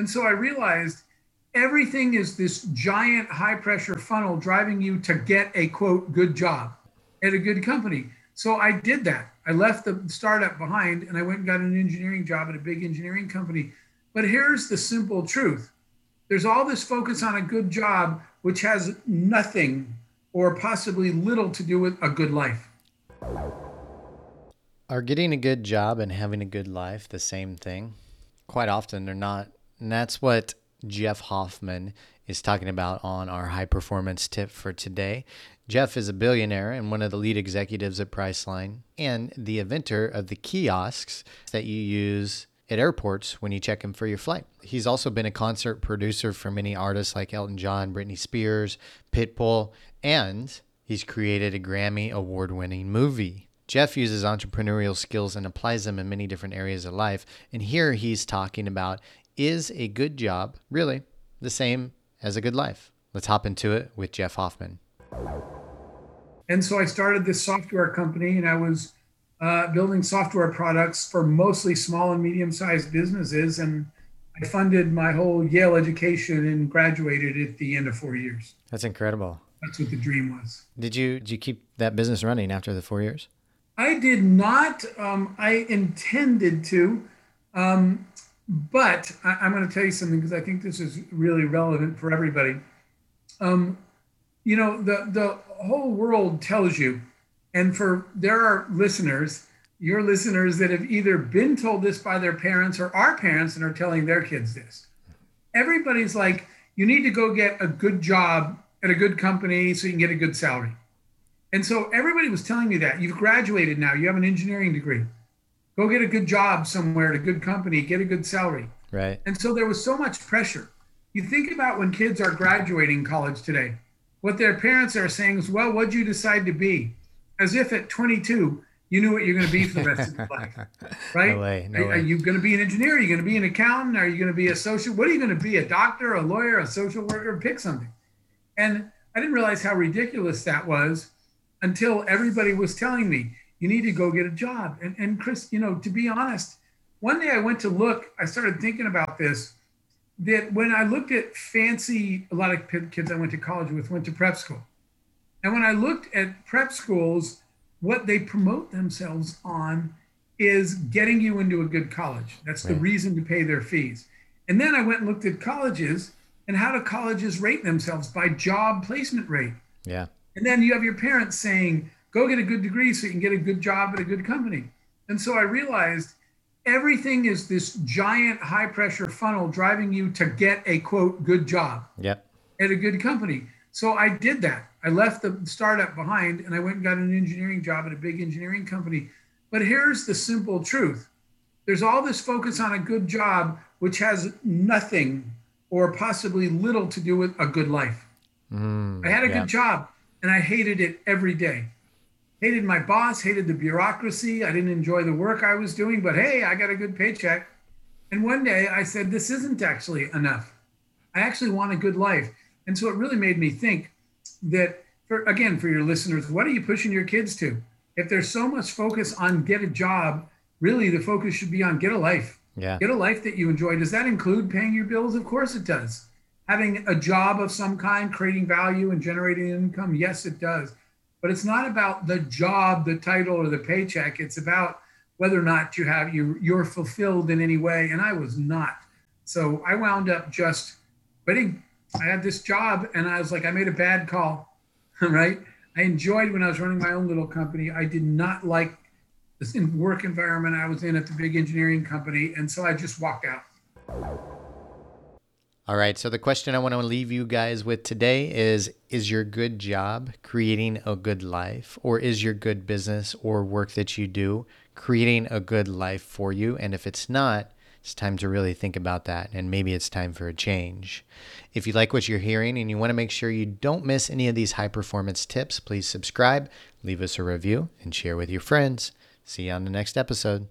And so I realized everything is this giant high pressure funnel driving you to get a quote good job at a good company. So I did that. I left the startup behind and I went and got an engineering job at a big engineering company. But here's the simple truth there's all this focus on a good job, which has nothing or possibly little to do with a good life. Are getting a good job and having a good life the same thing? Quite often they're not. And that's what Jeff Hoffman is talking about on our high performance tip for today. Jeff is a billionaire and one of the lead executives at Priceline and the inventor of the kiosks that you use at airports when you check in for your flight. He's also been a concert producer for many artists like Elton John, Britney Spears, Pitbull, and he's created a Grammy award winning movie. Jeff uses entrepreneurial skills and applies them in many different areas of life. And here he's talking about is a good job really the same as a good life? Let's hop into it with Jeff Hoffman. And so I started this software company and I was uh, building software products for mostly small and medium sized businesses. And I funded my whole Yale education and graduated at the end of four years. That's incredible. That's what the dream was. Did you did you keep that business running after the four years? I did not. Um, I intended to. Um, but I, am going to tell you something because I think this is really relevant for everybody. Um, you know, the the whole world tells you, and for there are listeners, your listeners that have either been told this by their parents or our parents and are telling their kids this. Everybody's like, you need to go get a good job at a good company so you can get a good salary. And so everybody was telling me that you've graduated now, you have an engineering degree go get a good job somewhere at a good company, get a good salary. Right. And so there was so much pressure. You think about when kids are graduating college today, what their parents are saying is, well, what'd you decide to be? As if at 22, you knew what you're going to be for the rest of your life, right? No way, no are, way. are you going to be an engineer? Are you going to be an accountant? Are you going to be a social? What are you going to be? A doctor, a lawyer, a social worker? Pick something. And I didn't realize how ridiculous that was until everybody was telling me, you need to go get a job. And, and Chris, you know, to be honest, one day I went to look, I started thinking about this, that when I looked at fancy, a lot of kids I went to college with went to prep school. And when I looked at prep schools, what they promote themselves on is getting you into a good college. That's right. the reason to pay their fees. And then I went and looked at colleges and how do colleges rate themselves by job placement rate? Yeah. And then you have your parents saying, go get a good degree so you can get a good job at a good company. And so I realized everything is this giant high pressure funnel driving you to get a quote good job yep. at a good company. So I did that. I left the startup behind and I went and got an engineering job at a big engineering company. But here's the simple truth there's all this focus on a good job, which has nothing or possibly little to do with a good life. Mm, I had a yeah. good job and I hated it every day hated my boss, hated the bureaucracy. I didn't enjoy the work I was doing, but hey, I got a good paycheck. And one day I said, this isn't actually enough. I actually want a good life. And so it really made me think that, for, again, for your listeners, what are you pushing your kids to? If there's so much focus on get a job, really the focus should be on get a life. Yeah. Get a life that you enjoy. Does that include paying your bills? Of course it does. Having a job of some kind, creating value and generating income? Yes, it does. But it's not about the job, the title, or the paycheck. It's about whether or not you have you you're fulfilled in any way. And I was not. So I wound up just quitting. I had this job and I was like, I made a bad call. right. I enjoyed when I was running my own little company. I did not like the work environment I was in at the big engineering company. And so I just walked out. All right. So the question I want to leave you guys with today is Is your good job creating a good life? Or is your good business or work that you do creating a good life for you? And if it's not, it's time to really think about that. And maybe it's time for a change. If you like what you're hearing and you want to make sure you don't miss any of these high performance tips, please subscribe, leave us a review, and share with your friends. See you on the next episode.